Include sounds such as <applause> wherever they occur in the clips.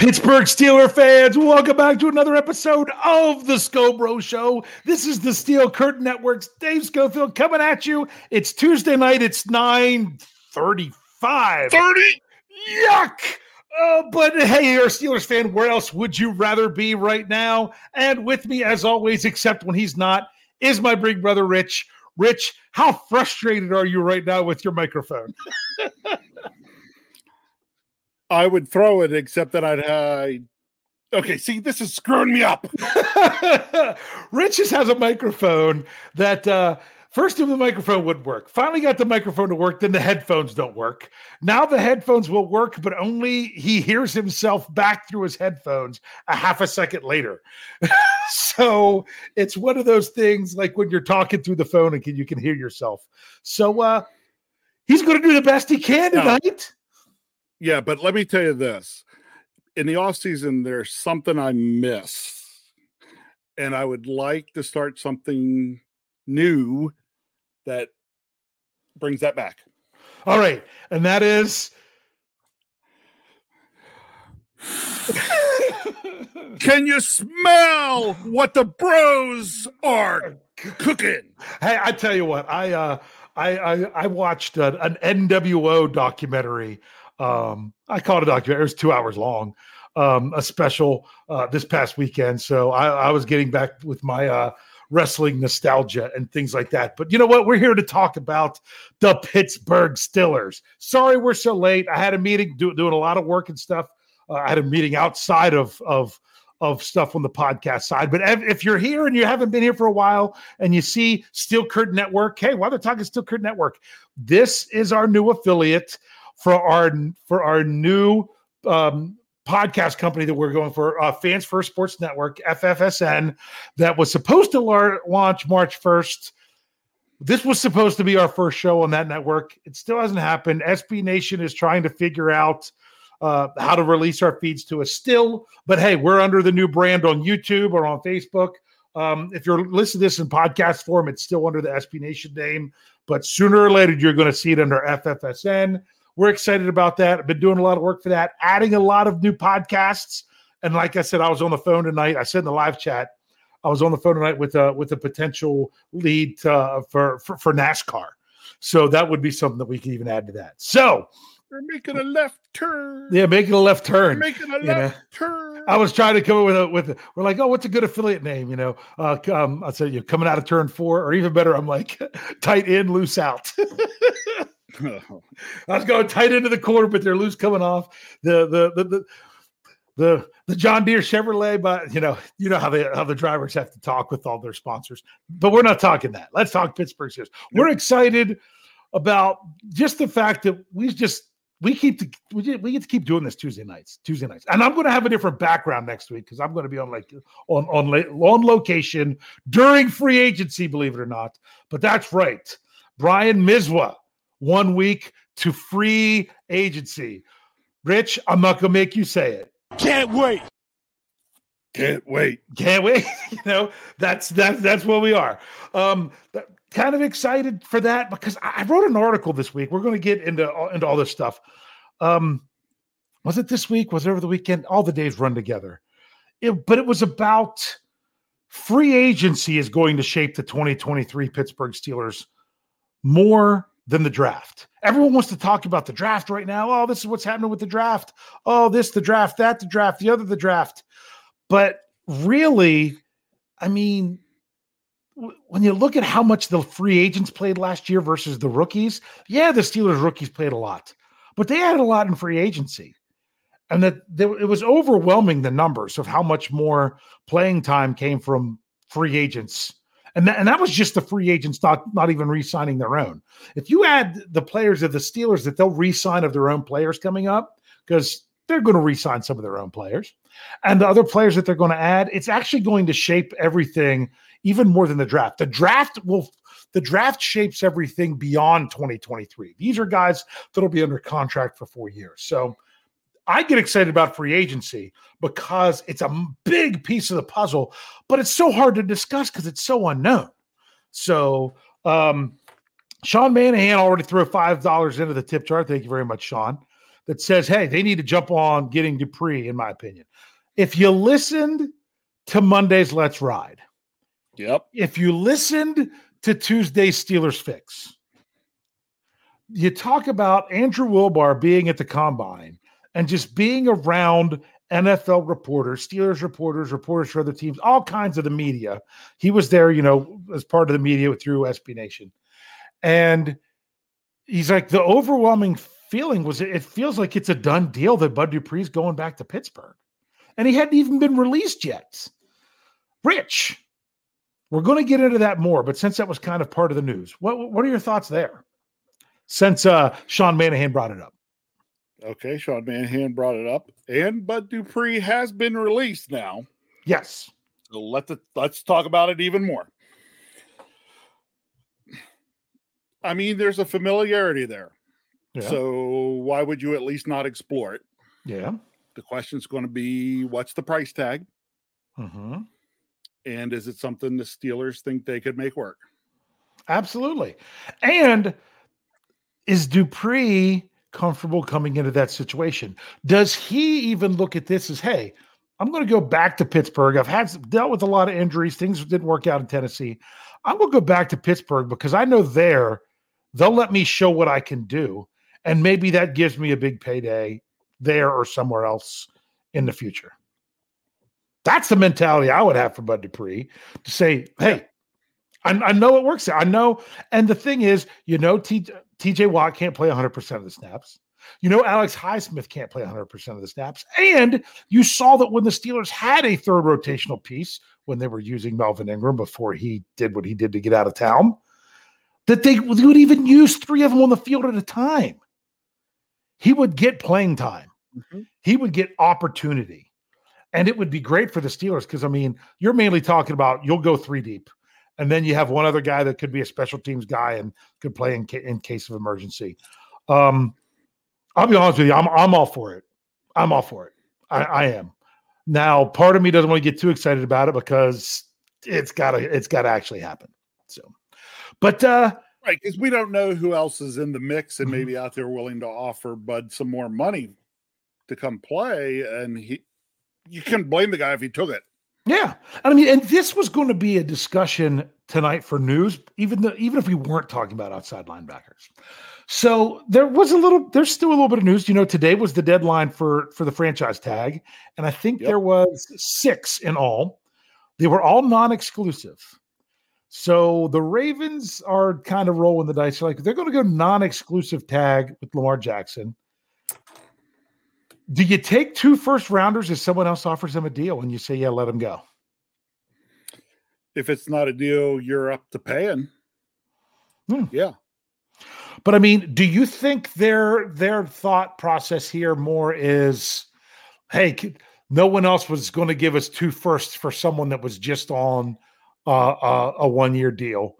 Pittsburgh Steeler fans, welcome back to another episode of the Scho Bro Show. This is the Steel Curtain Network's Dave Schofield coming at you. It's Tuesday night. It's 9.35. 30? Yuck! Uh, but hey, you're a Steelers fan. Where else would you rather be right now? And with me, as always, except when he's not, is my big brother, Rich. Rich, how frustrated are you right now with your microphone? <laughs> I would throw it, except that I'd. Uh, okay, see, this is screwing me up. <laughs> Rich just has a microphone that uh, first the microphone would work. Finally got the microphone to work, then the headphones don't work. Now the headphones will work, but only he hears himself back through his headphones a half a second later. <laughs> so it's one of those things like when you're talking through the phone and can, you can hear yourself. So uh, he's going to do the best he can tonight. Yeah, but let me tell you this. In the off season, there's something I miss. And I would like to start something new that brings that back. All right, and that is. <laughs> Can you smell what the bros are cooking? Hey, I tell you what, I uh, I I, I watched a, an NWO documentary. Um, I called a documentary. It was two hours long. Um, a special uh, this past weekend. So I, I was getting back with my uh, wrestling nostalgia and things like that. But you know what? We're here to talk about the Pittsburgh Steelers. Sorry we're so late. I had a meeting do, doing a lot of work and stuff. Uh, I had a meeting outside of of of stuff on the podcast side. But if, you're here and you haven't been here for a while and you see Steel Curtain Network, hey, while they're talking Steel Curtain Network, this is our new affiliate for our for our new um, podcast company that we're going for, uh, Fans First Sports Network (FFSN), that was supposed to lar- launch March first. This was supposed to be our first show on that network. It still hasn't happened. SB Nation is trying to figure out uh, how to release our feeds to us still. But hey, we're under the new brand on YouTube or on Facebook. Um, if you're listening to this in podcast form, it's still under the SB Nation name. But sooner or later, you're going to see it under FFSN. We're excited about that. I've been doing a lot of work for that, adding a lot of new podcasts. And like I said, I was on the phone tonight. I said in the live chat, I was on the phone tonight with a with a potential lead uh, for, for for NASCAR. So that would be something that we could even add to that. So we're making a left turn. Yeah, making a left turn. We're making a left know? turn. I was trying to come up with a with a, we're like, oh, what's a good affiliate name? You know, uh, um, I said you're coming out of turn four, or even better, I'm like <laughs> tight in, loose out. <laughs> <laughs> I was going tight into the corner, but they're loose coming off. The the the the the, the John Deere Chevrolet, but you know, you know how the how the drivers have to talk with all their sponsors. But we're not talking that. Let's talk Pittsburgh Steelers. We're excited about just the fact that we just we keep to, we get, we get to keep doing this Tuesday nights, Tuesday nights, and I'm going to have a different background next week because I'm going to be on like on on on location during free agency, believe it or not. But that's right, Brian Miswa, one week to free agency. Rich, I'm not going to make you say it. Can't wait. Can't wait. Can't wait. <laughs> you know, that's that's that's what we are. Um kind of excited for that because I wrote an article this week. We're going to get into into all this stuff. Um was it this week? Was it over the weekend? All the days run together. It, but it was about free agency is going to shape the 2023 Pittsburgh Steelers more than the draft. Everyone wants to talk about the draft right now. Oh, this is what's happening with the draft. Oh, this, the draft, that, the draft, the other, the draft. But really, I mean, when you look at how much the free agents played last year versus the rookies, yeah, the Steelers rookies played a lot, but they had a lot in free agency. And that it was overwhelming the numbers of how much more playing time came from free agents and that, and that was just the free agents not not even re-signing their own. If you add the players of the Steelers that they'll re-sign of their own players coming up, because they're going to re-sign some of their own players, and the other players that they're going to add, it's actually going to shape everything even more than the draft. The draft will the draft shapes everything beyond 2023. These are guys that'll be under contract for four years. So I get excited about free agency because it's a big piece of the puzzle, but it's so hard to discuss because it's so unknown. So, um, Sean Manahan already threw five dollars into the tip jar. Thank you very much, Sean. That says, "Hey, they need to jump on getting Dupree." In my opinion, if you listened to Monday's Let's Ride, yep. If you listened to Tuesday's Steelers Fix, you talk about Andrew Wilbar being at the combine and just being around NFL reporters, Steelers reporters, reporters for other teams, all kinds of the media. He was there, you know, as part of the media through SB Nation. And he's like, the overwhelming feeling was it feels like it's a done deal that Bud Dupree's going back to Pittsburgh. And he hadn't even been released yet. Rich, we're going to get into that more, but since that was kind of part of the news, what, what are your thoughts there? Since uh, Sean Manahan brought it up. Okay, Sean Manahan brought it up, and Bud Dupree has been released now. Yes. So let the let's talk about it even more. I mean, there's a familiarity there. Yeah. So why would you at least not explore it? Yeah. The question is going to be what's the price tag? Mm-hmm. And is it something the Steelers think they could make work? Absolutely. And is Dupree comfortable coming into that situation? Does he even look at this as, hey, I'm going to go back to Pittsburgh. I've had dealt with a lot of injuries. Things didn't work out in Tennessee. I'm going to go back to Pittsburgh because I know there they'll let me show what I can do. And maybe that gives me a big payday there or somewhere else in the future. That's the mentality I would have for Bud Dupree to say, hey, I, I know it works. I know. And the thing is, you know, T, TJ Watt can't play 100% of the snaps. You know, Alex Highsmith can't play 100% of the snaps. And you saw that when the Steelers had a third rotational piece, when they were using Melvin Ingram before he did what he did to get out of town, that they would even use three of them on the field at a time. He would get playing time, mm-hmm. he would get opportunity. And it would be great for the Steelers because, I mean, you're mainly talking about you'll go three deep and then you have one other guy that could be a special teams guy and could play in, ca- in case of emergency. Um, I'll be honest with you, I'm I'm all for it. I'm all for it. I, I am. Now, part of me doesn't want to get too excited about it because it's gotta it's gotta actually happen. So, but uh, right because we don't know who else is in the mix and mm-hmm. maybe out there willing to offer Bud some more money to come play, and he you can blame the guy if he took it. Yeah, I mean, and this was going to be a discussion tonight for news, even though even if we weren't talking about outside linebackers. So there was a little, there's still a little bit of news. You know, today was the deadline for for the franchise tag, and I think Yep. there was six in all. They were all non-exclusive. So the Ravens are kind of rolling the dice. Like they're going to go non-exclusive tag with Lamar Jackson. Do you take two first rounders if someone else offers them a deal and you say, yeah, let them go? If it's not a deal you're up to paying, Hmm. yeah. But I mean, do you think their their thought process here more is, hey, no one else was going to give us two firsts for someone that was just on uh, a, a one year deal,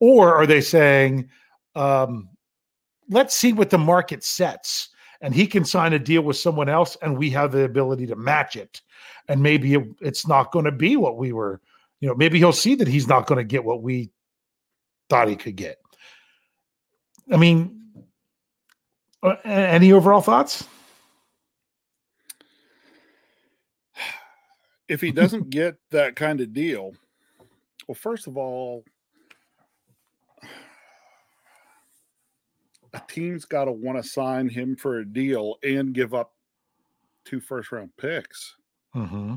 or are they saying, um, let's see what the market sets, and he can sign a deal with someone else, and we have the ability to match it, and maybe it, it's not going to be what we were, you know, maybe he'll see that he's not going to get what we thought he could get. I mean, any overall thoughts? If he doesn't get that kind of deal, well, first of all, a team's got to want to sign him for a deal and give up two first round picks. Mm-hmm.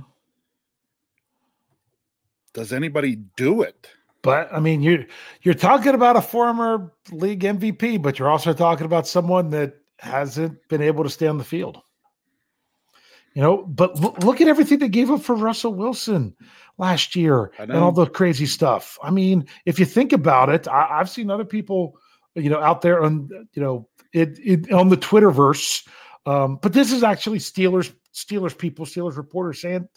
Does anybody do it? But I mean, you're you're talking about a former league MVP, but you're also talking about someone that hasn't been able to stay on the field. You know, but look, look at everything they gave up for Russell Wilson last year and all the crazy stuff. I mean, if you think about it, I, I've seen other people, you know, out there on you know it, it on the Twitterverse. Um, but this is actually Steelers Steelers people, Steelers reporters saying.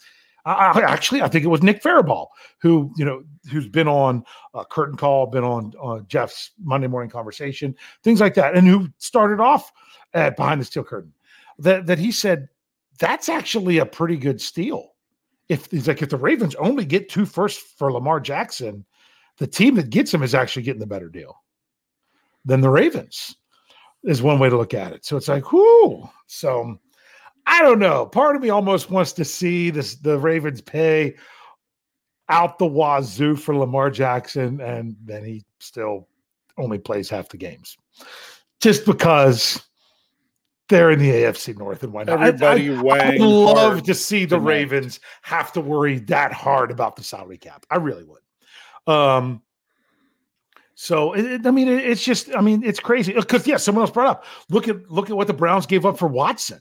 I, I actually, I think it was Nick Farabaugh who, you know, who's been on uh, Curtain Call, been on uh, Jeff's Monday Morning Conversation, things like that, and who started off at behind the steel curtain. That that he said that's actually a pretty good steal. If he's like if the Ravens only get two firsts for Lamar Jackson, the team that gets him is actually getting the better deal than the Ravens. Is one way to look at it. So it's like, whoo. So I don't know. Part of me almost wants to see this the Ravens pay out the wazoo for Lamar Jackson, and then he still only plays half the games, just because they're in the AFC North and why not? I- Everybody I'd love to see the tonight. Ravens have to worry that hard about the salary cap. I really would. Um. So it, I mean, it- it's just I mean, it's crazy because yeah, someone else brought up. Look at look at what the Browns gave up for Watson.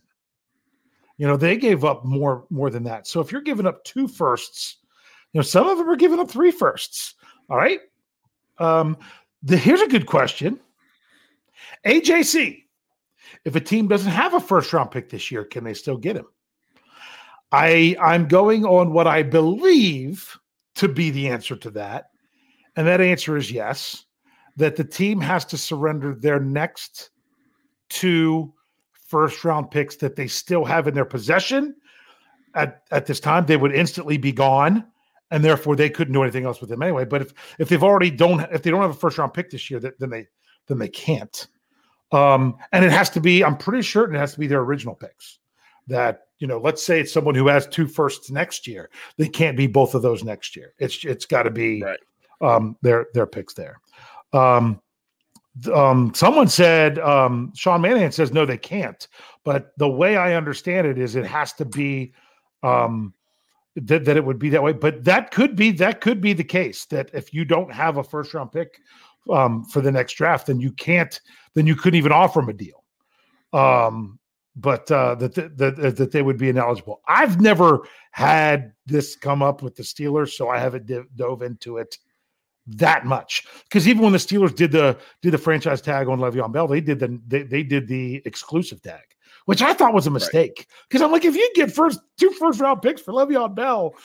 You know, they gave up more more than that. So if you're giving up two firsts, you know, some of them are giving up three firsts. All right. Um, the, here's a good question. AJC, if a team doesn't have a first round pick this year, can they still get him? I I'm going on what I believe to be the answer to that. And that answer is yes, that the team has to surrender their next two first round picks that they still have in their possession at, at this time. They would instantly be gone. And therefore they couldn't do anything else with them anyway. But if if they've already don't if they don't have a first round pick this year, that, then they then they can't. Um, and it has to be, I'm pretty certain it has to be their original picks. That, you know, let's say it's someone who has two firsts next year. They can't be both of those next year. It's it's got to be Right. um their their picks there. Um um someone said um Sean Manahan says no, they can't. But the way I understand it is it has to be um that, that it would be that way. But that could be that could be the case that if you don't have a first round pick um, for the next draft, then you can't, then you couldn't even offer him a deal. Um, but uh, that, that that they would be ineligible. I've never had this come up with the Steelers, so I haven't dove into it that much. Because even when the Steelers did the did the franchise tag on Le'Veon Bell, they did the they, they did the exclusive tag, which I thought was a mistake. Because I'm like, if you get first two first round picks for Le'Veon Bell,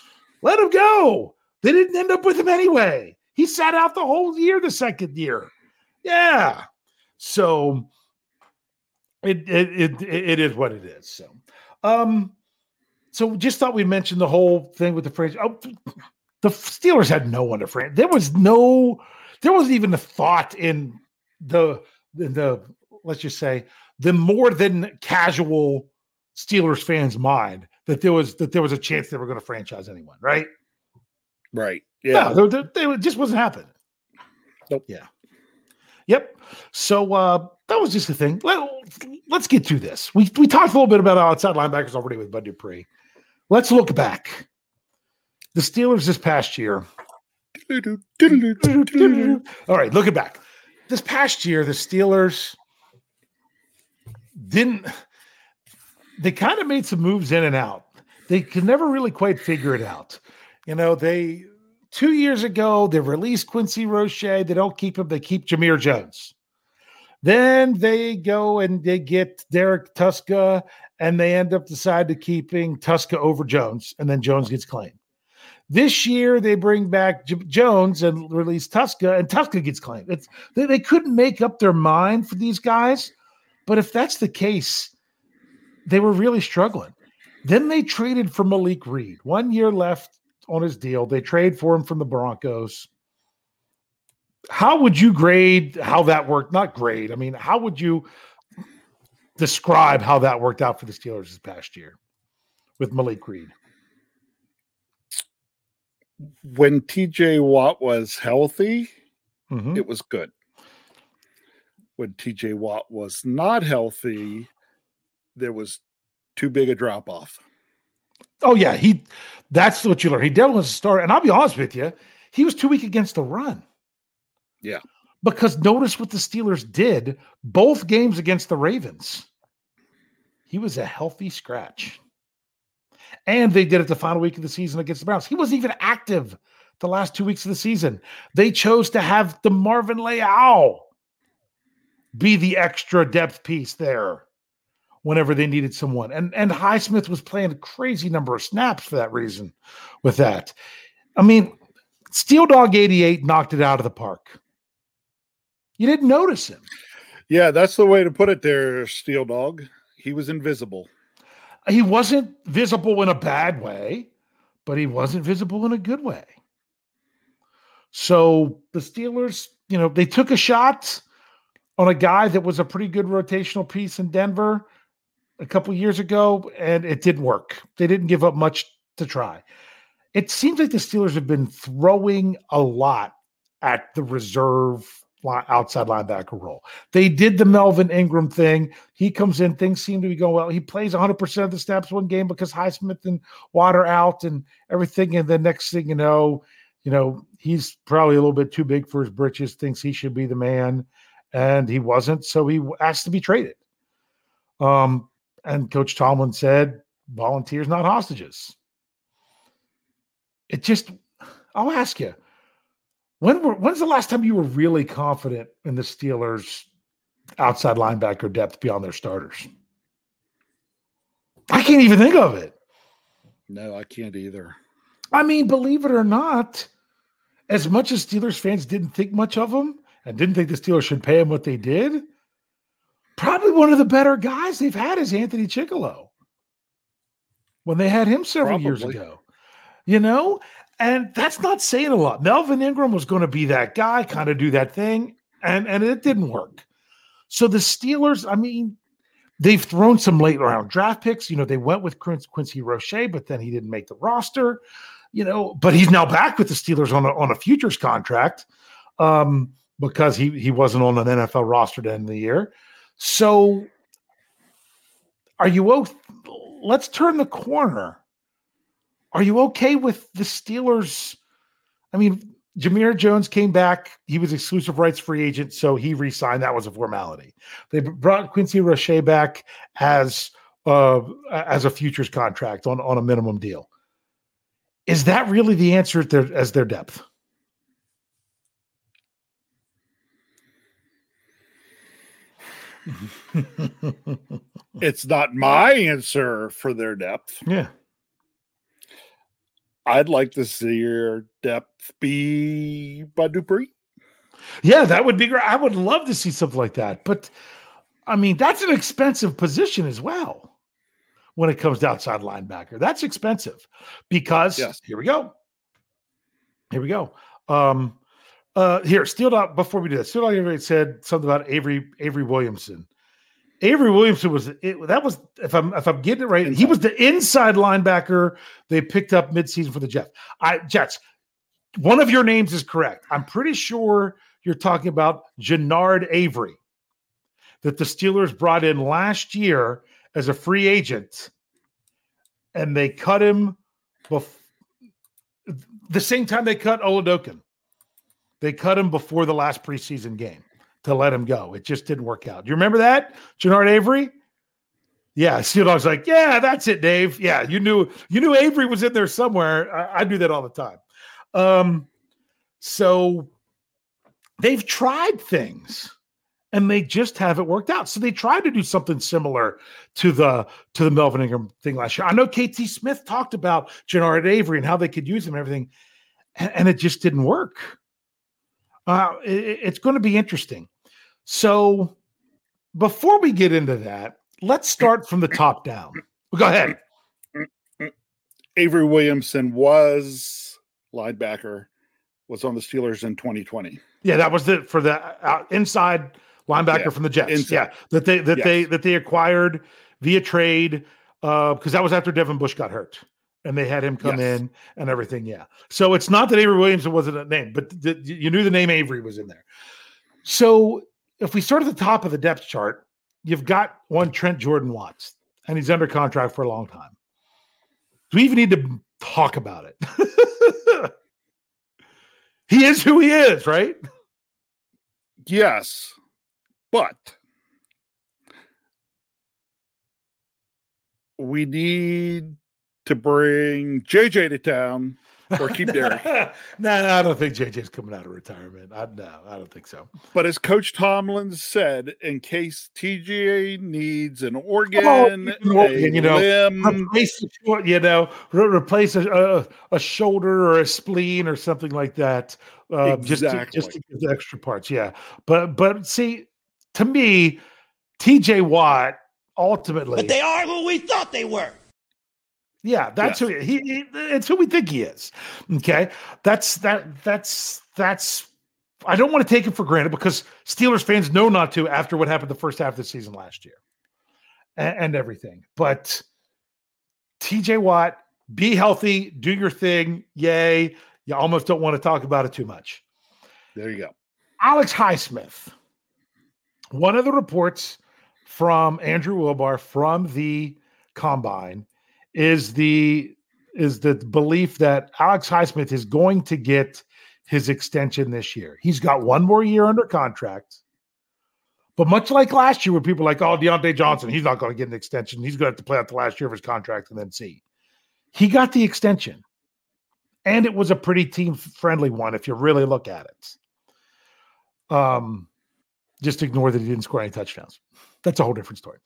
let him go. They didn't end up with him anyway. He sat out the whole year the second year. Yeah. So it it it, it is what it is. So um so just thought we'd mention the whole thing with the franchise. Oh, the Steelers had no one to franchise. There was no there wasn't even a thought in the in the let's just say the more than casual Steelers fans' mind that there was that there was a chance they were going to franchise anyone, right? Right. Yeah, no, they, just wasn't happening. Nope. Yeah. Yep. So uh, that was just the thing. Let, let's get to this. We we talked a little bit about outside linebackers already with Bud Dupree. Let's look back. The Steelers this past year. All right, looking back. This past year, the Steelers didn't they kind of made some moves in and out. They could never really quite figure it out. You know, they two years ago they released Quincy Roche. They don't keep him, they keep Jamir Jones. Then they go and they get Derrek Tuszka, and they end up deciding to keeping Tuszka over Jones, and then Jones gets claimed. This year they bring back J- Jones and release Tuszka, and Tuszka gets claimed. It's they, they couldn't make up their mind for these guys, but if that's the case, they were really struggling. Then they traded for Malik Reed. One year left on his deal. They trade for him from the Broncos. How would you grade how that worked? Not grade. I mean, how would you describe how that worked out for the Steelers this past year with Malik Reed? When TJ Watt was healthy, Mhm. it was good. When TJ Watt was not healthy, there was too big a drop off. Oh yeah, he. That's what you learn. He definitely was a starter, and I'll be honest with you, he was too weak against the run. Yeah. Because notice what the Steelers did both games against the Ravens. He was a healthy scratch. And they did it the final week of the season against the Browns. He wasn't even active the last two weeks of the season. They chose to have DeMarvin Leal be the extra depth piece there whenever they needed someone. And and Highsmith was playing a crazy number of snaps for that reason with that. I mean, Steel Dog 88 knocked it out of the park. You didn't notice him. Yeah, that's the way to put it there, Steel Dog. He was invisible. He wasn't visible in a bad way, but he wasn't visible in a good way. So the Steelers, you know, they took a shot on a guy that was a pretty good rotational piece in Denver a couple years ago, and it didn't work. They didn't give up much to try. It seems like the Steelers have been throwing a lot at the reserve outside linebacker role. They did the Melvin Ingram thing. He comes in, things seem to be going well. He plays 100% of the snaps one game because Highsmith and Water out and everything. And the next thing you know, you know, he's probably a little bit too big for his britches, thinks he should be the man, and he wasn't. So he asked to be traded. Um, and Coach Tomlin said, volunteers, not hostages. It just, I'll ask you, when were, when's the last time you were really confident in the Steelers' outside linebacker depth beyond their starters? I can't even think of it. No, I can't either. I mean, believe it or not, as much as Steelers fans didn't think much of him and didn't think the Steelers should pay him what they did, probably one of the better guys they've had is Anthony Chickillo when they had him several years ago. You know, and that's not saying a lot. Melvin Ingram was going to be that guy, kind of do that thing, and and it didn't work. So the Steelers, I mean, they've thrown some late round draft picks. You know, they went with Quincy Roche, but then he didn't make the roster. You know, but he's now back with the Steelers on a, on a futures contract um, because he he wasn't on an NFL roster at the end of the year. So, are you? Let's turn the corner. Are you okay with the Steelers? I mean, Jamir Jones came back. He was exclusive rights free agent, so he re-signed. That was a formality. They brought Quincy Roche back as uh, as a futures contract on, on a minimum deal. Is that really the answer at their, as their depth? <laughs> It's not my answer for their depth. yeah. I'd like to see your depth be Bud Dupree. Yeah, that would be great. I would love to see something like that. But I mean, that's an expensive position as well when it comes to outside linebacker. That's expensive because Yes. here we go. Here we go. Um uh here, Steel Dog, before we do that, Steel Avery said something about Avery Avery Williamson. Avery Williamson was it, that was if I'm if I'm getting it right, he was the inside linebacker they picked up midseason for the Jets. I Jets. one of your names is correct. I'm pretty sure you're talking about Genard Avery that the Steelers brought in last year as a free agent, and they cut him bef- the same time they cut Oladokun. They cut him before the last preseason game to let him go. It just didn't work out. Do you remember that, Genard Avery? Yeah, Steel Dog's like, yeah, that's it, Dave. Yeah, you knew you knew Avery was in there somewhere. I, I do that all the time. Um, so they've tried things and they just haven't worked out. So they tried to do something similar to the to the Melvin Ingram thing last year. I know KT Smith talked about Genard Avery and how they could use him and everything, and, and it just didn't work. Uh, it, it's going to be interesting. So before we get into that, let's start from the top down. Go ahead. Avery Williamson was linebacker, was on the Steelers in 2020. Yeah, that was the for the uh, inside linebacker Yeah, from the Jets. inside. Yeah, that they that they that they acquired via trade because that was after Devin Bush got hurt, and they had him come Yes. in and everything. Yeah, so it's not that Avery Williamson wasn't a name, but th- you knew the name Avery was in there. So if we start at the top of the depth chart, you've got one Trent Jordan Watts, and he's under contract for a long time. Do we even need to talk about it? <laughs> he is who he is, right? Yes, but we need to bring JJ to town or keep <laughs> Derek. no, no, I don't think JJ's coming out of retirement. I no, I don't think so. But as Coach Tomlin said, in case TGA needs an organ, Oh, organ, a you know, limb, Replace, the you know, re- replace a, a a shoulder or a spleen or something like that. Uh, Just to, just to get the extra parts, yeah. But but see, to me, TJ Watt ultimately, But they are who we thought they were. Yeah, that's Yes. who he, he it's who we think he is. Okay. That's that that's that's I don't want to take it for granted because Steelers fans know not to after what happened the first half of the season last year and, and everything. But TJ Watt, be healthy, do your thing. Yay. You almost don't want to talk about it too much. there you go. Alex Highsmith. One of the reports from Andrew Wilbar from the combine is the is the belief that Alex Highsmith is going to get his extension this year. He's got one more year under contract. But much like last year, where people like, oh, Diontae Johnson, he's not going to get an extension. He's going to have to play out the last year of his contract and then see. He got the extension. And it was a pretty team friendly one if you really look at it. Um, just ignore that he didn't score any touchdowns. That's a whole different story.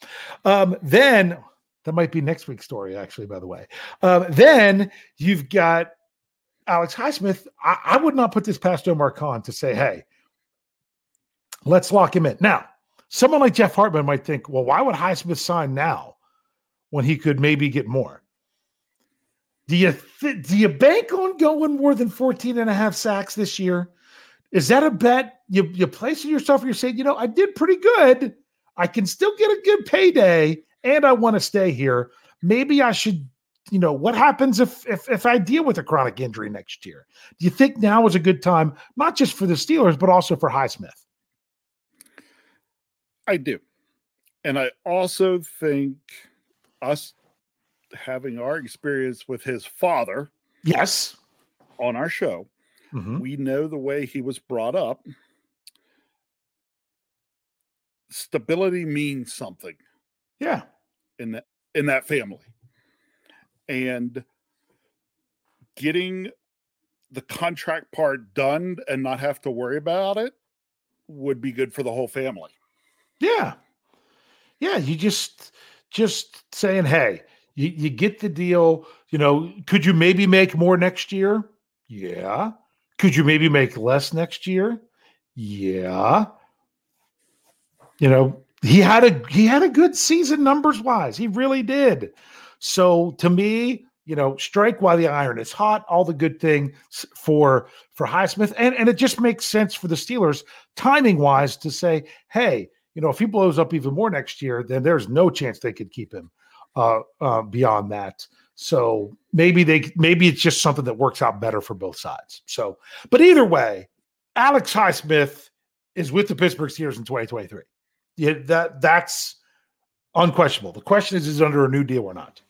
Um, then that might be next week's story, actually, by the way. Um, then you've got Alex Highsmith. I, I would not put this past Omar Khan to say, hey, let's lock him in. Now, someone like Jeff Hartman might think, well, why would Highsmith sign now when he could maybe get more? Do you th- do you bank on going more than 14 and a half sacks this year? Is that a bet you you placing yourself you're saying, you know, I did pretty good. I can still get a good payday and I want to stay here. Maybe I should, you know, what happens if if if I deal with a chronic injury next year? Do you think now is a good time, not just for the Steelers, but also for Highsmith? I do. And I also think us having our experience with his father Yes. on our show, Mhm. we know the way he was brought up. Stability means something Yeah. In that in that family. And getting the contract part done and not have to worry about it would be good for the whole family. Yeah. Yeah. You just just saying, hey, you, you get the deal. You know, could you maybe make more next year? Yeah. Could you maybe make less next year? Yeah. You know, he had a he had a good season numbers wise. He really did. So to me, you know, strike while the iron is hot, all the good things for for Highsmith. And and it just makes sense for the Steelers timing wise to say, hey, you know, if he blows up even more next year, then there's no chance they could keep him uh, uh, beyond that. So maybe they maybe it's just something that works out better for both sides. So, but either way, Alex Highsmith is with the Pittsburgh Steelers in 2023. Yeah, that that's unquestionable. The question is, is under a new deal or not?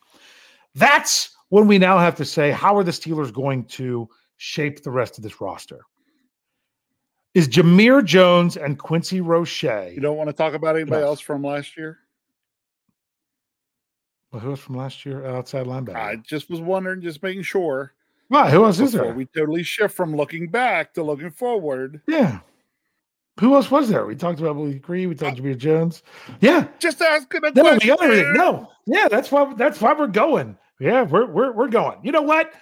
That's when we now have to say, how are the Steelers going to shape the rest of this roster? Is Jamir Jones and Quincy Roche? You don't want to talk about anybody else from last year? Well, who was from last year? Uh, outside linebacker. I just was wondering, just making sure. Right. Who else is there? We totally shift from looking back to looking forward. Yeah. Who else was there? We talked about Willie Green. We talked uh, Jamir Jones. Yeah. Just asking a no, question. We got everything. No. Yeah. That's why. That's why we're going. Yeah. We're we're we're going. You know what?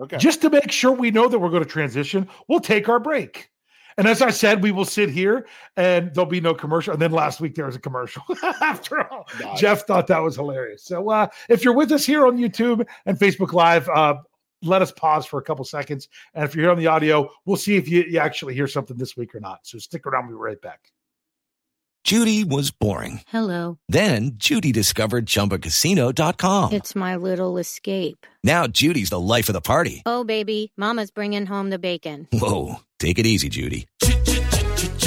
Okay. Just to make sure we know that we're going to transition, we'll take our break. And as I said, we will sit here and there'll be no commercial. And then last week there was a commercial. <laughs> After all, nice. Jeff thought that was hilarious. So uh, if you're with us here on YouTube and Facebook Live, uh, let us pause for a couple seconds. And if you're here on the audio, we'll see if you, you actually hear something this week or not. So stick around. We'll be right back. Judy was boring. Hello. Then Judy discovered chumbacasino.com. It's my little escape. Now Judy's the life of the party. Oh, baby. Mama's bringing home the bacon. Whoa. Take it easy, Judy.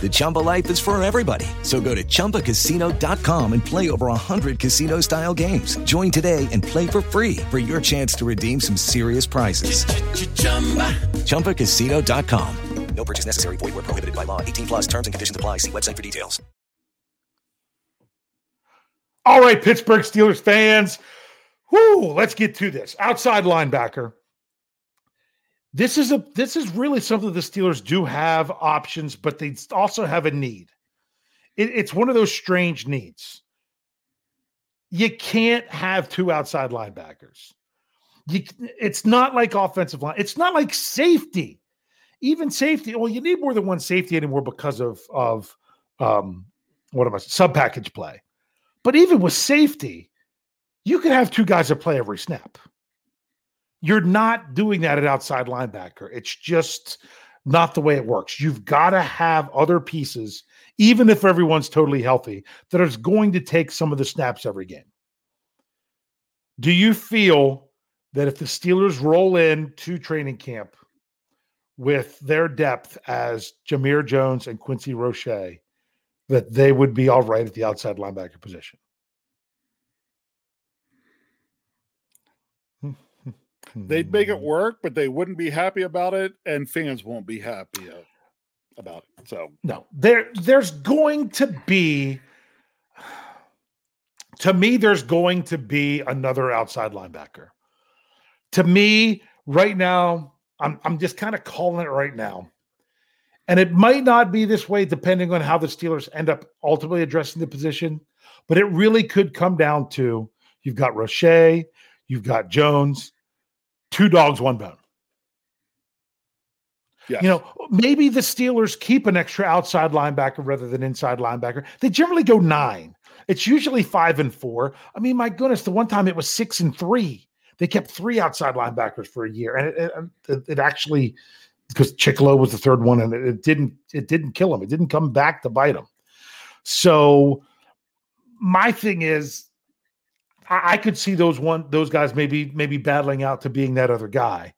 The Chumba life is for everybody. So go to ChumbaCasino.com and play over 100 casino style games. Join today and play for free for your chance to redeem some serious prizes. Ch-ch-chumba. ChumbaCasino.com. No purchase necessary. Void where prohibited by law. 18 plus terms and conditions apply. See website for details. All right, Pittsburgh Steelers fans. Whoo, let's get to this. Outside linebacker this is a this is really something the Steelers do have options, but they also have a need. It, it's one of those strange needs. You can't have two outside linebackers. You, it's not like offensive line. It's not like safety. Even safety. Well, you need more than one safety anymore because of of um, what am I sub package play. But even with safety, you could have two guys that play every snap. You're not doing that at outside linebacker. It's just not the way it works. You've got to have other pieces, even if everyone's totally healthy, that is going to take some of the snaps every game. Do you feel that if the Steelers roll in to training camp with their depth as Jamir Jones and Quincy Roche, that they would be all right at the outside linebacker position? They'd make it hmm. work, but they wouldn't be happy about it, and fans won't be happy about it. So no, there there's going to be to me, there's going to be another outside linebacker. To me, right now, I'm I'm just kind of calling it right now. And it might not be this way depending on how the Steelers end up ultimately addressing the position, but it really could come down to you've got Roche, you've got Jones, two dogs, one bone. Yes. You know, maybe the Steelers keep an extra outside linebacker rather than inside linebacker. They generally go nine. It's usually five and four. I mean, my goodness, the one time it was six and three. They kept three outside linebackers for a year, and it, it, um, it actually because Chickillo was the third one, and it, it didn't it didn't kill him. It didn't come back to bite him. So my thing is, I, could see those one those guys maybe maybe battling out to being that other guy,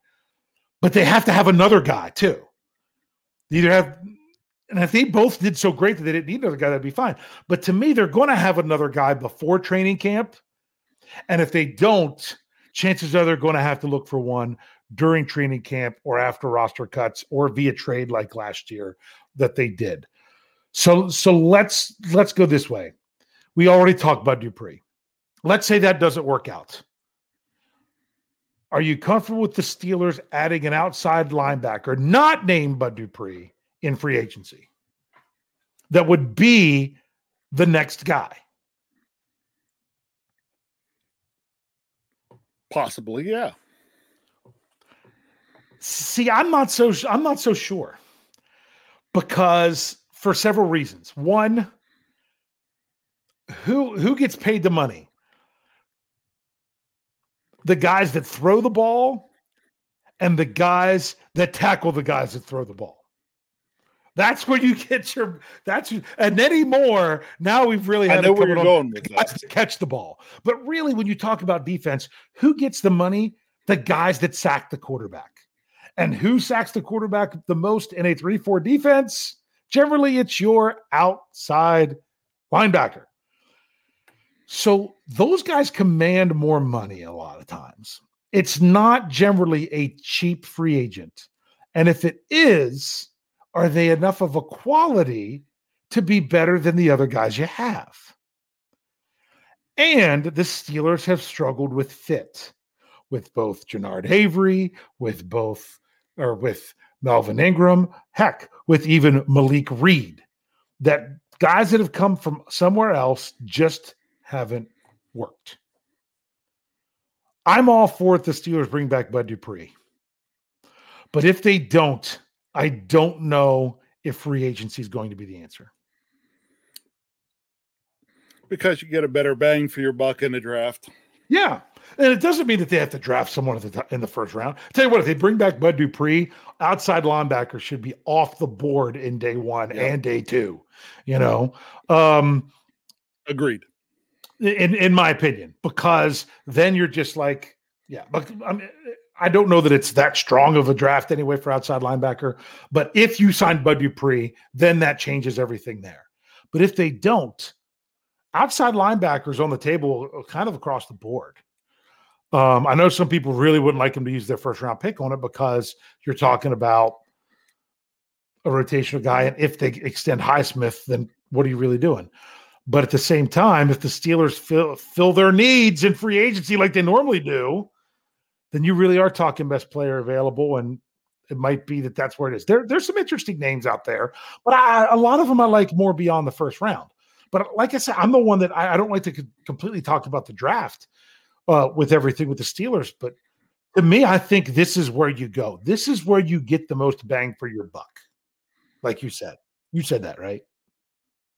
but they have to have another guy too. Either have, and if they both did so great that they didn't need another guy, that'd be fine. But to me, they're going to have another guy before training camp, and if they don't, chances are they're going to have to look for one during training camp or after roster cuts or via trade like last year that they did. So so let's let's go this way. We already talked about Dupree. Let's say that doesn't work out. Are you comfortable with the Steelers adding an outside linebacker, not named Bud Dupree, in free agency? That would be the next guy. Possibly, yeah. See, I'm not so I'm not so sure because for several reasons. One, who who gets paid the money? The guys that throw the ball and the guys that tackle the guys that throw the ball. That's where you <laughs> get your that's and anymore. Now we've really had I know where you're going with that. to catch the ball. But really, when you talk about defense, who gets the money? The guys that sack the quarterback. And who sacks the quarterback the most in a 3 4 defense? Generally, it's your outside linebacker. So those guys command more money a lot of times. It's not generally a cheap free agent. And if it is, are they enough of a quality to be better than the other guys you have? And the Steelers have struggled with fit with both Genard Avery, with both, or with Melvin Ingram, heck, with even Malik Reed. That guys that have come from somewhere else just haven't worked. I'm all for it. The Steelers bring back Bud Dupree. But if they don't, I don't know if free agency is going to be the answer. Because you get a better bang for your buck in the draft. Yeah. And it doesn't mean that they have to draft someone the in the first round. Tell you what, if they bring back Bud Dupree, outside linebacker should be off the board in day one Yeah. and day two. You know, um, Agreed. In in my opinion, because then you're just like, yeah. But I I don't know that it's that strong of a draft anyway for outside linebacker. But if you sign Bud Dupree, then that changes everything there. But if they don't, outside linebackers on the table, kind of across the board. Um, I know some people really wouldn't like them to use their first round pick on it because you're talking about a rotational guy, and if they extend Highsmith, then what are you really doing? But at the same time, if the Steelers fill fill their needs in free agency like they normally do, then you really are talking best player available, and it might be that that's where it is. There, there's some interesting names out there, but I, a lot of them I like more beyond the first round. But like I said, I'm the one that I, I don't like to co- completely talk about the draft uh, with everything with the Steelers. But to me, I think this is where you go. This is where you get the most bang for your buck, like you said. You said that right.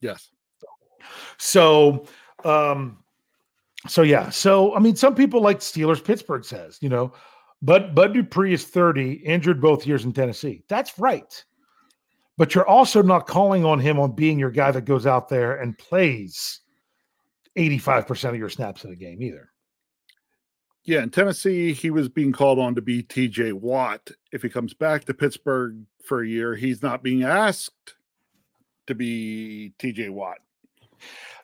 Yes. So, um, so yeah. So I mean, some people like Steelers. Pittsburgh says, you know, but Bud Dupree is thirty, injured both years in Tennessee. That's right. But you're also not calling on him on being your guy that goes out there and plays eighty-five percent of your snaps in a game either. Yeah, in Tennessee, he was being called on to be TJ Watt. If he comes back to Pittsburgh for a year, he's not being asked to be TJ Watt.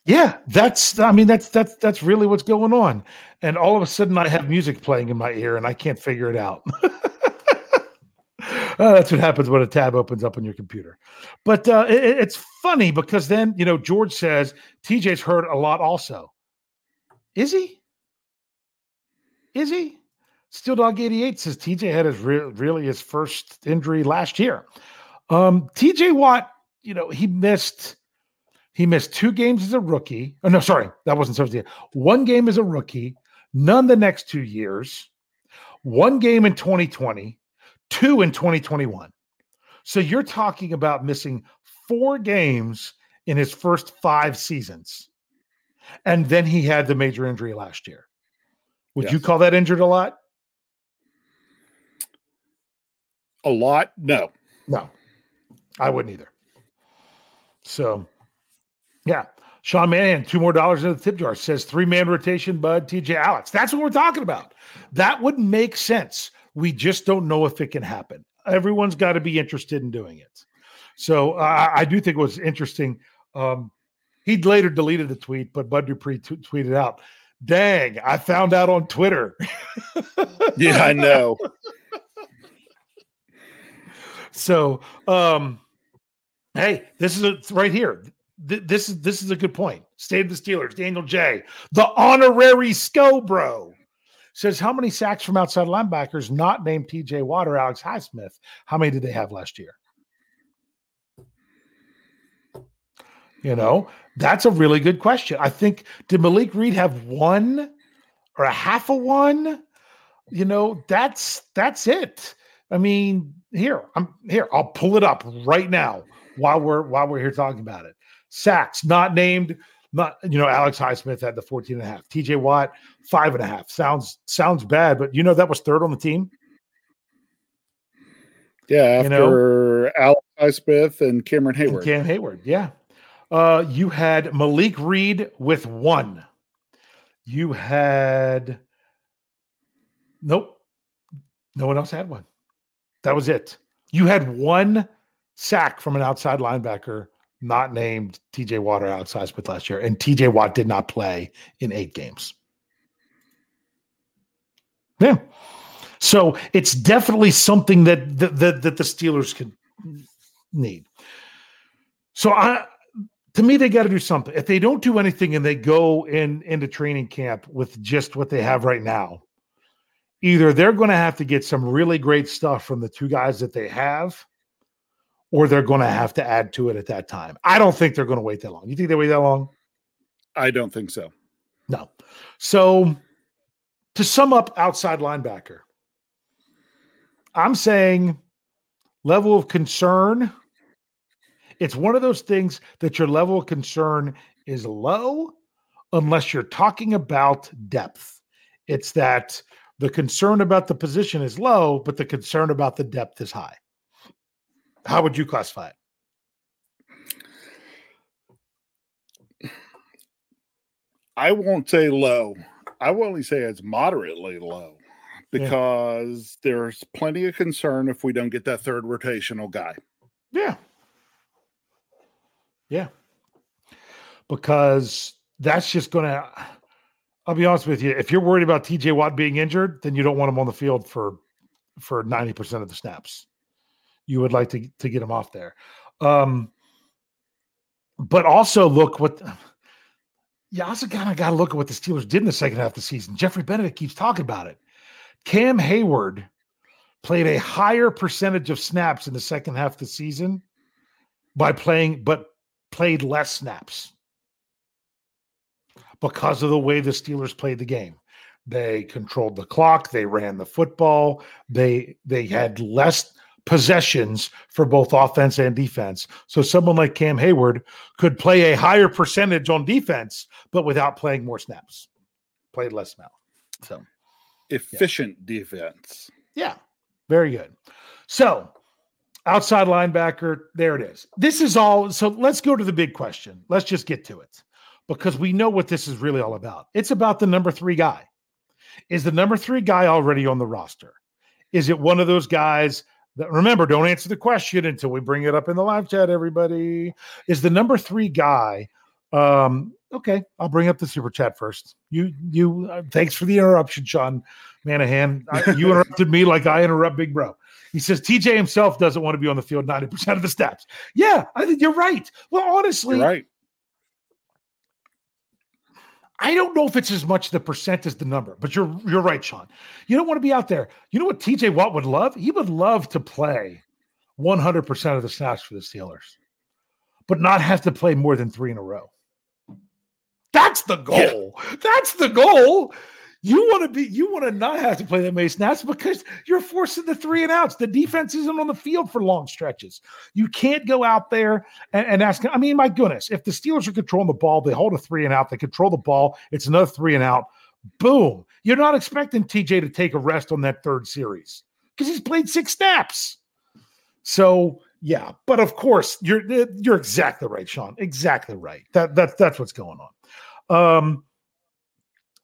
Yeah, that's I mean that's that's that's really what's going on. And all of a sudden I have music playing in my ear and I can't figure it out. <laughs> Uh, that's what happens when a tab opens up on your computer. But uh, it- it- it's funny because then, you know, George says TJ's hurt a lot also. Is he? Is he? Steel Dog 88 says TJ had his re- really his first injury last year. Um, TJ Watt, you know, he missed he missed two games as a rookie. Oh, no, sorry, that wasn't supposed to be. One game as a rookie, none the next two years, one game in 2020, two in 2021. So you're talking about missing four games in his first five seasons. And then he had the major injury last year. Would you call that injured a lot? A lot? No. No, I wouldn't either. So, yeah. Sean Mann, two more dollars in the tip jar says three man rotation, Bud, TJ Alex. That's what we're talking about. That would make sense. We just don't know if it can happen. Everyone's got to be interested in doing it. So, uh, I do think it was interesting. Um, he later deleted the tweet, but Bud Dupree t- tweeted out, Dang, I found out on Twitter. <laughs> Yeah, I know. So, um, hey, this is a, right here. Th- this is this is a good point. State of the Steelers, Daniel J, the honorary Scho Bro, says how many sacks from outside linebackers not named T.J. Watt or Alex Highsmith? How many did they have last year? You know, that's a really good question. I think did Malik Reed have one or a half a one? you know, that's that's it. I mean, here, I'm here, I'll pull it up right now while we're while we're here talking about it. Sacks not named, not you know, Alex Highsmith had the 14 and a half, TJ Watt, five and a half. Sounds sounds bad, but you know that was third on the team. Yeah, You know? after Alex Highsmith and Cameron And Heyward. Cam Heyward, yeah. Uh, you had Malik Reed with one. You had nope, no one else had one. That was it. You had one sack from an outside linebacker, not named TJ Watt or Alex Highsmith last year, and TJ Watt did not play in eight games. Yeah. So it's definitely something that that, that, that the Steelers could need. So I to me, they got to do something. If they don't do anything and they go in into training camp with just what they have right now, either they're going to have to get some really great stuff from the two guys that they have, or they're going to have to add to it at that time. I don't think they're going to wait that long. You think they wait that long? I don't think so. No. So to sum up outside linebacker, I'm saying level of concern. It's one of those things that your level of concern is low unless you're talking about depth. It's that the concern about the position is low, but the concern about the depth is high. How would you classify it? I won't say low. I will only say it's moderately low Yeah. because there's plenty of concern if we don't get that third rotational guy. Yeah. Yeah. Because that's just going to, I'll be honest with you. If you're worried about TJ Watt being injured, then you don't want him on the field for, for 90% of the snaps. You would like to, to get him off there. Um, but also look what, you also kind of got to look at what the Steelers did in the second half of the season. Jeffrey Benedict keeps talking about it. Cam Heyward played a higher percentage of snaps in the second half of the season by playing, but played less snaps because of the way the Steelers played the game. They controlled the clock, they ran the football, they they had less possessions for both offense and defense. So someone like Cam Heyward could play a higher percentage on defense, but without playing more snaps. Played less now. So Efficient defense. yeah, very good. So, outside linebacker, there it is. This is all. So, let's go to the big question. Let's just get to it because we know what this is really all about. It's about the number three guy. Is the number three guy already on the roster? Is it one of those guys that, remember, don't answer the question until we bring it up in the live chat, everybody? Is the number three guy? Um, okay, I'll bring up the super chat first. You, you, uh, thanks for the interruption, Sean Manahan. I, you interrupted me like I interrupt Big Bro. He says TJ himself doesn't want to be on the field 90% of the snaps. Yeah, I think you're right. Well, honestly, You're right. I don't know if it's as much the percent as the number, but you're you're right, Sean. You don't want to be out there. You know what TJ Watt would love? He would love to play 100% of the snaps for the Steelers, but not have to play more than three in a row. That's the goal. That's the goal. You want to be, you want to not have to play that many snaps because you're forcing the three and outs. The defense isn't on the field for long stretches. You can't go out there and, and ask. I mean, my goodness, if the Steelers are controlling the ball, they hold a three and out, they control the ball, it's another three and out. Boom. You're not expecting TJ to take a rest on that third series because he's played six snaps. So yeah, but of course you're you're exactly right, Sean. Exactly right. That that that's what's going on. Um,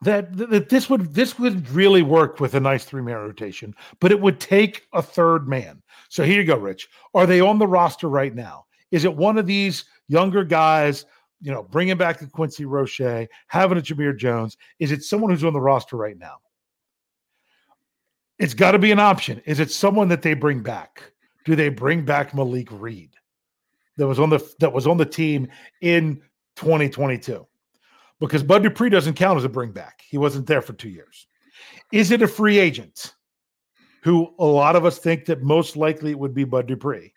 that, that this would this would really work with a nice three man rotation, but it would take a third man. So here you go, Rich. Are they on the roster right now? Is it one of these younger guys? You know, bringing back the Quincy Roche, having a Jamir Jones. Is it someone who's on the roster right now? It's got to be an option. Is it someone that they bring back? Do they bring back Malik Reed that was on the that was on the team in 2022? Because Bud Dupree doesn't count as a bring back. He wasn't there for two years. Is it a free agent who a lot of us think that most likely it would be Bud Dupree?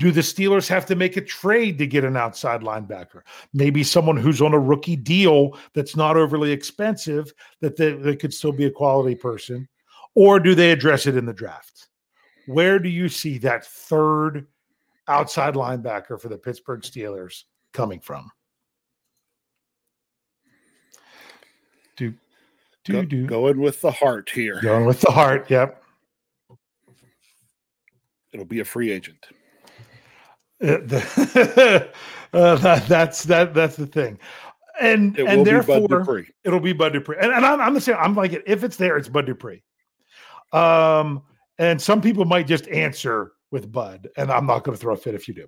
Do the Steelers have to make a trade to get an outside linebacker? Maybe someone who's on a rookie deal that's not overly expensive, that they, they could still be a quality person. Or do they address it in the draft? Where do you see that third outside linebacker for the Pittsburgh Steelers coming from? Do do Go- Going with the heart here. going with the heart. Yep. It'll be a free agent. Uh, the- <laughs> uh, that, that's that that's the thing, and It and be therefore it'll be Bud Dupree, and, and I'm, I'm the same. I'm like if it's there, it's Bud Dupree. Um, and some people might just answer with Bud, and I'm not going to throw a fit if you do,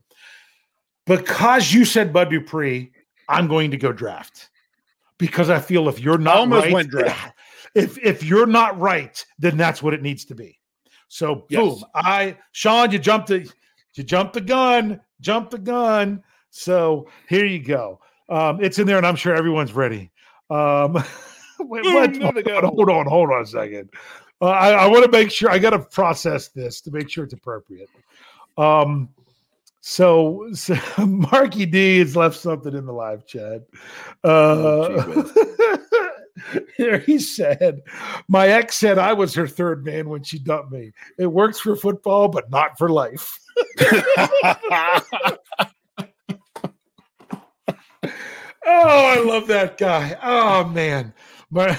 because you said Bud Dupree. I'm going to go draft because I feel if you're not almost right, went draft. <laughs> if if you're not right, then that's what it needs to be. So Yes. boom, I Sean, you jumped the you jumped the gun, jumped the gun. So here you go. Um, it's in there, and I'm sure everyone's ready. Um, <laughs> wait, what? hold, <laughs> on, hold on, hold on a second. Uh, I, I want to make sure I got to process this to make sure it's appropriate. Um, so, so <laughs> Marky D has left something in the live chat. Uh, <laughs> here he said, My ex said I was her third man when she dumped me. It works for football, but not for life. <laughs> Oh, I love that guy. Oh man. My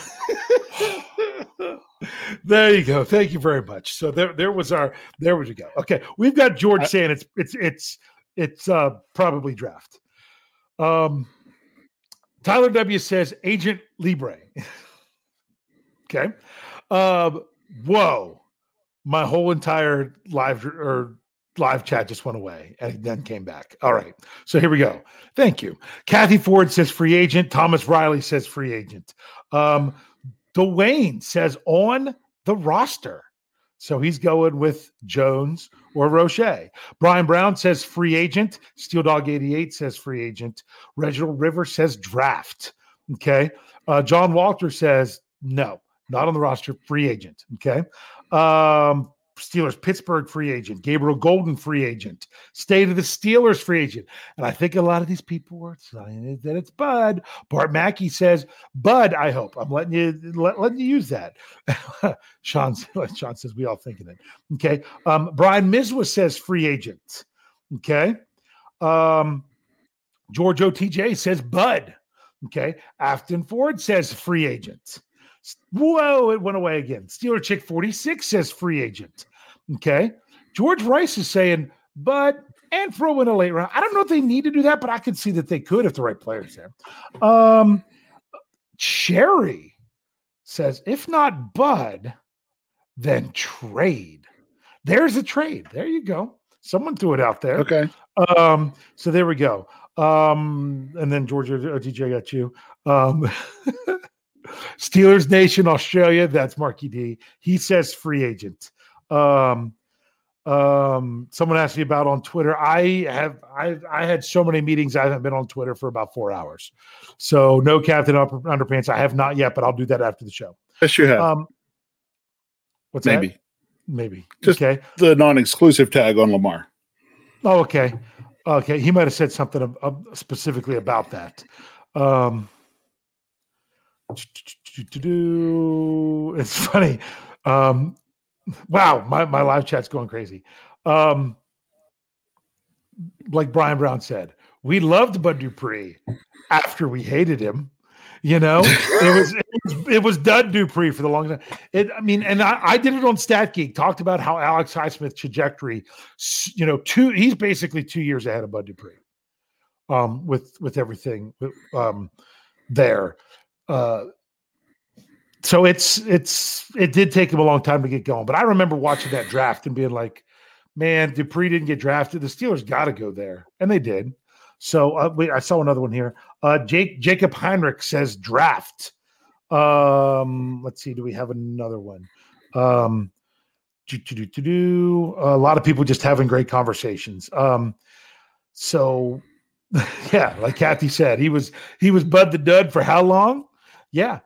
<sighs> there you go. Thank you very much. So there, there was our there we go. Okay. We've got George saying it's it's it's it's uh probably draft. Um Tyler W says Agent Libre. <laughs> okay. Um, whoa. My whole entire live or live chat just went away and then came back. All right. So here we go. Thank you. Kathy Ford says free agent. Thomas Riley says free agent. Um, Dwayne says on the roster. So he's going with Jones or Roche. Brian Brown says free agent. Steel Dog 88 says free agent. Reginald River says draft. Okay. Uh, John Walter says no, not on the roster, free agent. Okay. Um, Steelers, Pittsburgh free agent, Gabriel Golden free agent, State of the Steelers free agent. And I think a lot of these people were saying that it's Bud. Bart Mackey says, Bud, I hope. I'm letting you let, letting you use that. <laughs> Sean, <laughs> Sean says we all thinking it. Okay. Um, Brian Mizwa says free agent. Okay. Um, George OTJ says Bud. Okay. Afton Ford says free agent. Whoa, it went away again. Steeler Chick 46 says free agent. Okay. George Rice is saying, but and throw in a late round. I don't know if they need to do that, but I could see that they could if the right player's there. Um Cherry says, if not Bud, then trade. There's a trade. There you go. Someone threw it out there. Okay. Um, so there we go. Um, and then Georgia DJ got you. Um, <laughs> Steelers Nation Australia. That's Marky D. He says free agent. Um, um, someone asked me about on Twitter. I have I I had so many meetings. I haven't been on Twitter for about four hours. So no Captain Upper Underpants. I have not yet, but I'll do that after the show. Yes, you have. Um, what's Maybe. that? Maybe. Just- okay. the non-exclusive tag on Lamar. Oh, okay. Okay. He might have said something ab- ab- specifically about that. Um, it's funny. Um, wow, my, my live chat's going crazy. Um, like Brian Brown said, we loved Bud Dupree after we hated him. You know, it was it was, it was Dud Dupree for the long time. It, I mean, and I, I did it on Stat Geek. Talked about how Alex Highsmith trajectory. You know, two he's basically two years ahead of Bud Dupree. Um, with with everything um there. Uh, so it's it's it did take him a long time to get going, but I remember watching that draft and being like, "Man, Dupree didn't get drafted. The Steelers got to go there," and they did. So uh, wait, I saw another one here. Uh, Jake Jacob Heinrich says draft. Um, let's see, do we have another one? Um, do, do, do, a lot of people just having great conversations. Um, so <laughs> yeah, like Kathy said, he was he was Bud the Dud for how long? Yeah,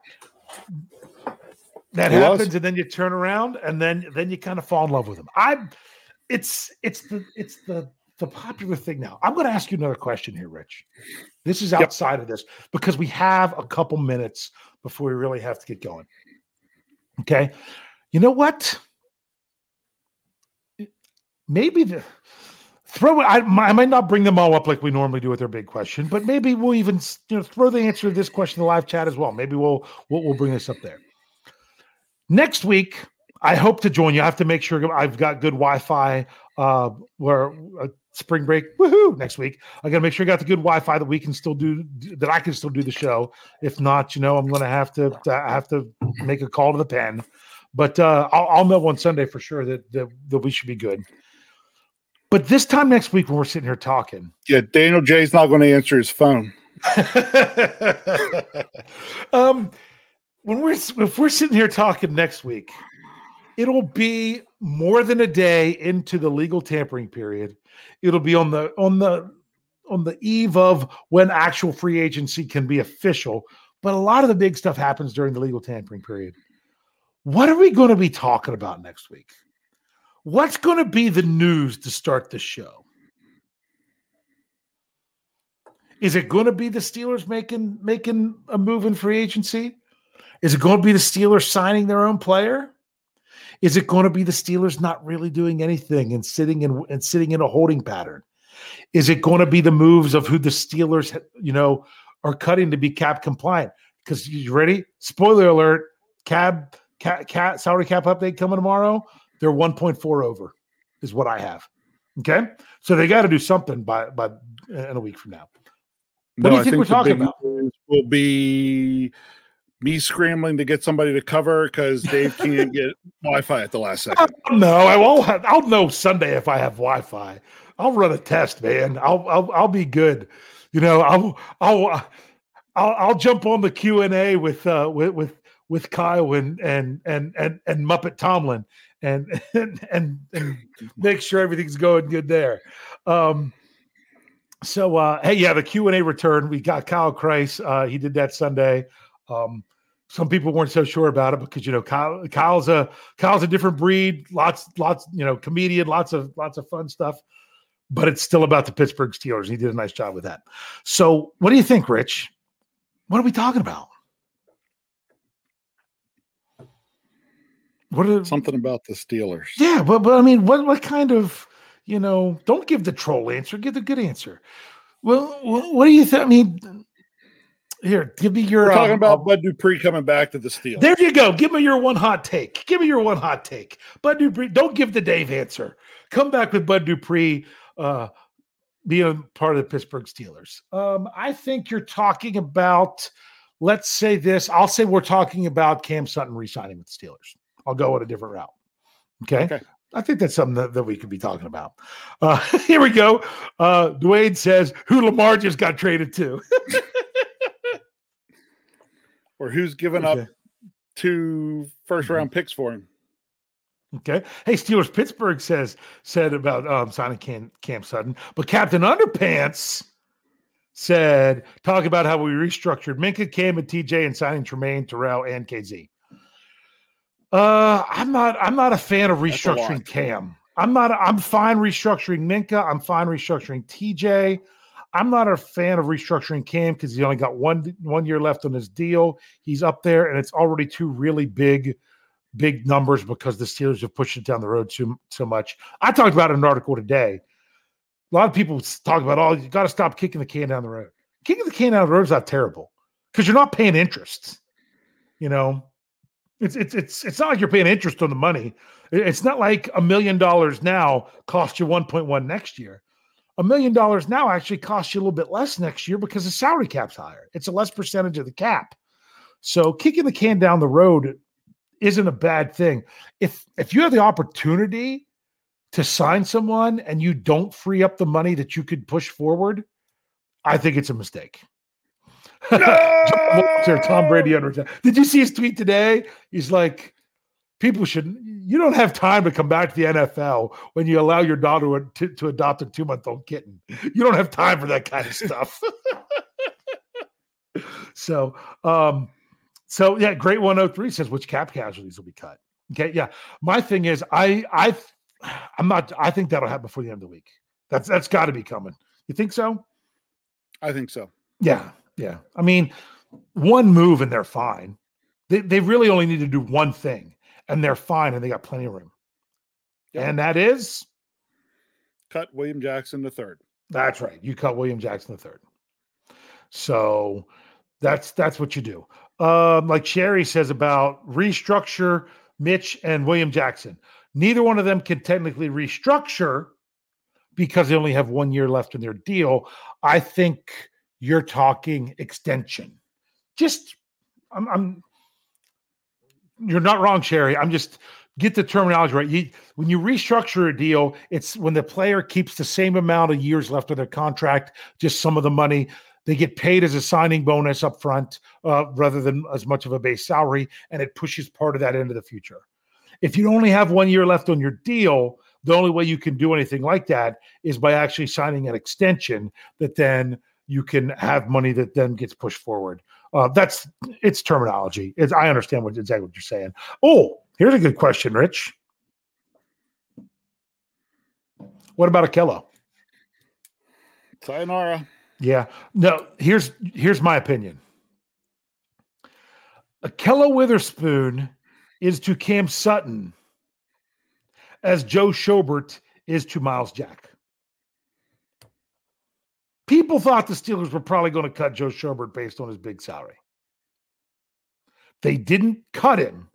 that He was. happens, and then you turn around, and then then you kind of fall in love with him. I, it's it's the it's the the popular thing now. I'm going to ask you another question here, Rich. This is outside yep. of this because we have a couple minutes before we really have to get going. Okay. You know what? Maybe the throw I, I might not bring them all up like we normally do with their big question, but maybe we'll even you know throw the answer to this question in the live chat as well. Maybe we'll we'll, we'll bring this up there. Next week, I hope to join you. I have to make sure I've got good Wi-Fi. Uh, where uh, spring break, woohoo! Next week, I got to make sure I got the good Wi-Fi that we can still do that. I can still do the show. If not, you know, I'm going to have to have to make a call to the pen. But uh, I'll, I'll know on Sunday for sure that, that that we should be good. But this time next week, when we're sitting here talking, yeah, Daniel Jay's not going to answer his phone. <laughs> um, when we're if we're sitting here talking next week, it'll be more than a day into the legal tampering period. It'll be on the on the on the eve of when actual free agency can be official. But a lot of the big stuff happens during the legal tampering period. What are we going to be talking about next week? What's going to be the news to start the show? Is it going to be the Steelers making making a move in free agency? Is it going to be the Steelers signing their own player? Is it going to be the Steelers not really doing anything and sitting in and sitting in a holding pattern? Is it going to be the moves of who the Steelers, you know, are cutting to be cap compliant? Because you ready? Spoiler alert: cab, cat, salary cap update coming tomorrow. They're 1.4 over, is what I have. Okay, so they got to do something by by in a week from now. What no, do you think, think we're talking about? Will be me scrambling to get somebody to cover because Dave can't get <laughs> Wi-Fi at the last second. No, I won't. Have, I'll know Sunday if I have Wi-Fi. I'll run a test, man. I'll I'll, I'll be good. You know, I'll I'll I'll, I'll jump on the Q and A with uh with with with Kyle and and and and and Muppet Tomlin <laughs> and and and, <laughs> and make sure everything's going good there. Um, so uh, hey, yeah, the Q and A return. We got Kyle Kreis. Uh, he did that Sunday. Um, some people weren't so sure about it because you know Kyle, Kyle's a Kyle's a different breed. Lots, lots, you know, comedian. Lots of lots of fun stuff. But it's still about the Pittsburgh Steelers. He did a nice job with that. So, what do you think, Rich? What are we talking about? What are, something about the Steelers? Yeah, but but I mean, what what kind of you know? Don't give the troll answer. Give the good answer. Well, what do you think? I mean, here, give me your. We're talking um, about Bud Dupree coming back to the Steelers. There you go. Give me your one hot take. Give me your one hot take. Bud Dupree. Don't give the Dave answer. Come back with Bud Dupree uh, being part of the Pittsburgh Steelers. Um, I think you're talking about. Let's say this. I'll say we're talking about Cam Sutton re-signing with the Steelers. I'll go on a different route. Okay. okay. I think that's something that, that we could be talking about. Uh, <laughs> here we go. Uh, Dwayne says, who Lamar just got traded to. <laughs> or who's given okay. up two first round mm-hmm. picks for him. Okay. Hey, Steelers Pittsburgh says said about um, signing Cam, Cam Sutton, but Captain Underpants said talk about how we restructured Minkah, Cam, and TJ, and signing Tremaine, Terrell, and Kazee. Uh, I'm not. I'm not a fan of restructuring Cam. I'm not. I'm fine restructuring Minkah. I'm fine restructuring TJ. I'm not a fan of restructuring Cam because he's only got one one year left on his deal. He's up there, and it's already two really big, big numbers because the Steelers have pushed it down the road too so much. I talked about an article today. A lot of people talk about, oh, you got to stop kicking the can down the road. Kicking the can down the road is not terrible because you're not paying interest. You know, it's it's it's it's not like you're paying interest on the money. It's not like a million dollars now costs you 1.1 next year a million dollars now actually costs you a little bit less next year because the salary cap's higher. It's a less percentage of the cap. So kicking the can down the road isn't a bad thing. If if you have the opportunity to sign someone and you don't free up the money that you could push forward, I think it's a mistake. No! Tom Brady under. Did you see his tweet today? He's like, people should you don't have time to come back to the NFL when you allow your daughter to, to adopt a two month old kitten. You don't have time for that kind of stuff. <laughs> so, um, so yeah, great 103 says which cap casualties will be cut. Okay, yeah. My thing is, I, I, I'm not. I think that'll happen before the end of the week. That's that's got to be coming. You think so? I think so. Yeah, yeah. I mean, one move and they're fine. They they really only need to do one thing and they're fine and they got plenty of room. Yep. And that is Cut William Jackson the third. that's right. You cut William Jackson the third. So that's that's what you do. Um, like Sherry says about restructure Mitch and William Jackson. Neither one of them can technically restructure because they only have one year left in their deal. I think you're talking extension. Just I'm, I'm you're not wrong, Sherry. I'm just get the terminology right. You, when you restructure a deal, it's when the player keeps the same amount of years left of their contract, just some of the money. They get paid as a signing bonus up front uh, rather than as much of a base salary, and it pushes part of that into the future. If you only have one year left on your deal, the only way you can do anything like that is by actually signing an extension that then you can have money that then gets pushed forward. Uh, that's it's terminology. It's, I understand what exactly what you're saying. Oh, here's a good question, Rich. What about Ahkello? Sayonara. Yeah. No, here's here's my opinion. Ahkello Witherspoon is to Cam Sutton as Joe Schobert is to Myles Jack. People thought the Steelers were probably going to cut Joe Schobert based on his big salary. They didn't cut him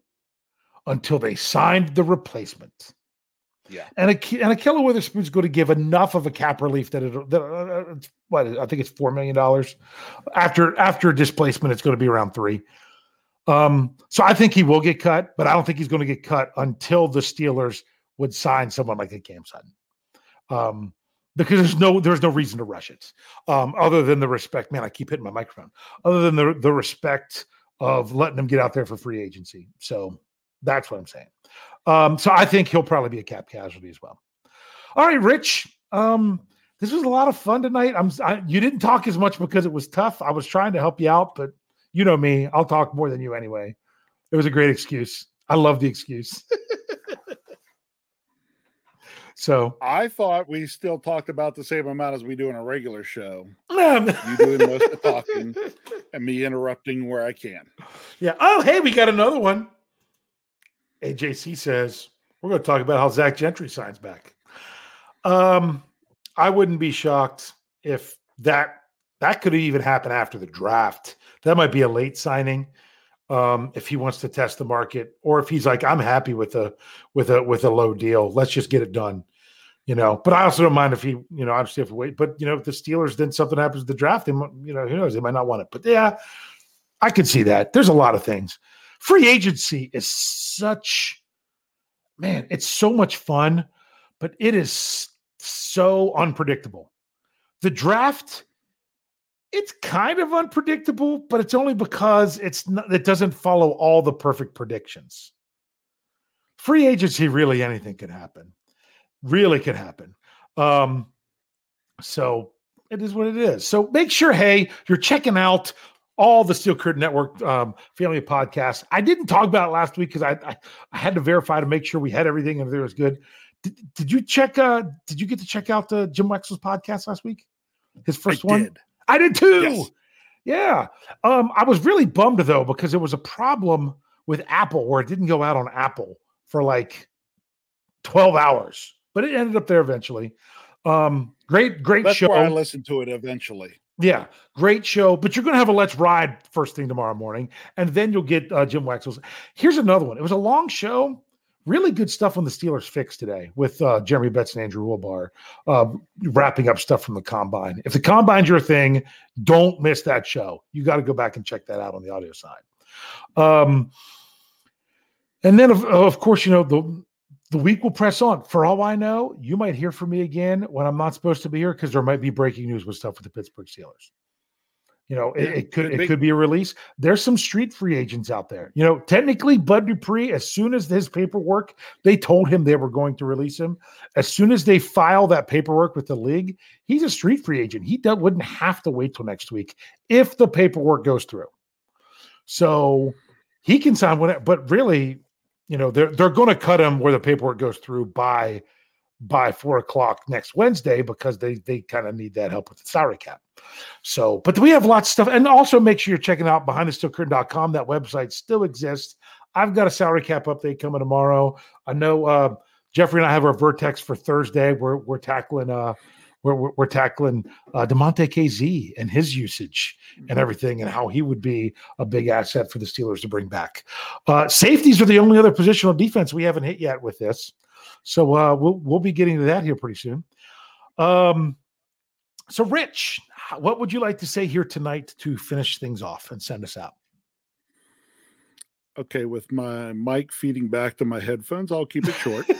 until they signed the replacement. Yeah. And a and Ahkello Witherspoon's going to give enough of a cap relief that it that, uh, it's- what I think it's four million dollars after after displacement. It's going to be around three. Um, so I think he will get cut, but I don't think he's going to get cut until the Steelers would sign someone like a Cam Sutton. Um, because there's no there's no reason to rush it. Um, other than the respect, man, I keep hitting my microphone. Other than the the respect of letting them get out there for free agency. So that's what I'm saying. Um, so I think he'll probably be a cap casualty as well. All right, Rich. Um, this was a lot of fun tonight. I'm I, you didn't talk as much because it was tough. I was trying to help you out, but you know me, I'll talk more than you anyway. It was a great excuse. I love the excuse. <laughs> so I thought we still talked about the same amount as we do in a regular show. um, <laughs> You doing most of the talking and me interrupting where I can. Yeah. Oh, hey, we got another one. AJC says we're going to talk about how Zach Gentry signs back. Um, I wouldn't be shocked if that that could even happen after the draft. That might be a late signing. Um, if he wants to test the market, or if he's like, I'm happy with a with a with a low deal. Let's just get it done. You know, but I also don't mind if he, you know, obviously if we wait. But you know, if the Steelers then something happens with the draft, they, you know, who knows? They might not want it. But yeah, I could see that. There's a lot of things. Free agency is such, man, it's so much fun, but it is so unpredictable. The draft, it's kind of unpredictable, but it's only because it's not, it doesn't follow all the perfect predictions. Free agency, really anything can happen. Really can happen. Um, so it is what it is. So make sure, hey, you're checking out all the Steel Curtain Network um, family podcasts. I didn't talk about it last week because I, I I had to verify to make sure we had everything and everything was good. Did, did you check? Uh, did you get to check out the Jim Wexell's podcast last week? His first I one. did. I did too. Yes. Yeah. Um, I was really bummed though because there was a problem with Apple where it didn't go out on Apple for like 12 hours, but it ended up there eventually. Um, great, great That's show. I listened to it eventually. Yeah, great show. But you're going to have a Let's Ride first thing tomorrow morning, and then you'll get uh, Jim Wexell's. Here's another one. It was a long show. Really good stuff on the Steelers fix today with uh, Jeremy Betz and Andrew Wilbar uh, wrapping up stuff from the combine. If the combine's your thing, don't miss that show. You got to go back and check that out on the audio side. Um, and then, of, of course, you know the the week will press on. For all I know, you might hear from me again when I'm not supposed to be here because there might be breaking news with stuff with the Pittsburgh Steelers. You know, it, Yeah, it could could it be. could be a release. There's some street free agents out there. You know, technically, Bud Dupree, as soon as his paperwork, they told him they were going to release him. As soon as they file that paperwork with the league, he's a street free agent. He do- wouldn't have to wait till next week if the paperwork goes through. So he can sign whatever, but really, you know, they're they're going to cut him where the paperwork goes through by by four o'clock next Wednesday because they they kind of need that help with the salary cap. So, but we have lots of stuff. And also make sure you're checking out behindthesteelcurtain.com. That website still exists. I've got a salary cap update coming tomorrow. I know uh, Jeffrey and I have our vertex for Thursday. We're we're tackling uh we're we're, we're tackling uh, Damontae Kazee and his usage and everything, and how he would be a big asset for the Steelers to bring back. Uh, safeties are the only other position positional defense we haven't hit yet with this, so uh, we'll we'll be getting to that here pretty soon. Um, so Rich, what would you like to say here tonight to finish things off and send us out? Okay, with my mic feeding back to my headphones, I'll keep it short. <laughs>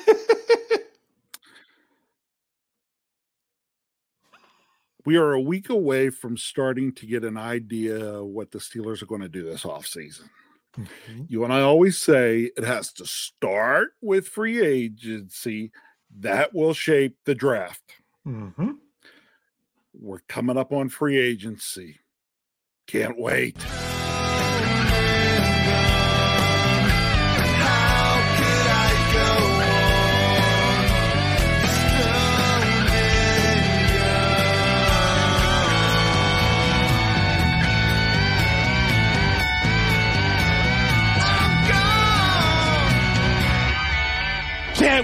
we are a week away from starting to get an idea what the Steelers are going to do this offseason. Mm-hmm. You and I always say it has to start with free agency. That will shape the draft. Mm-hmm. We're coming up on free agency. Can't wait.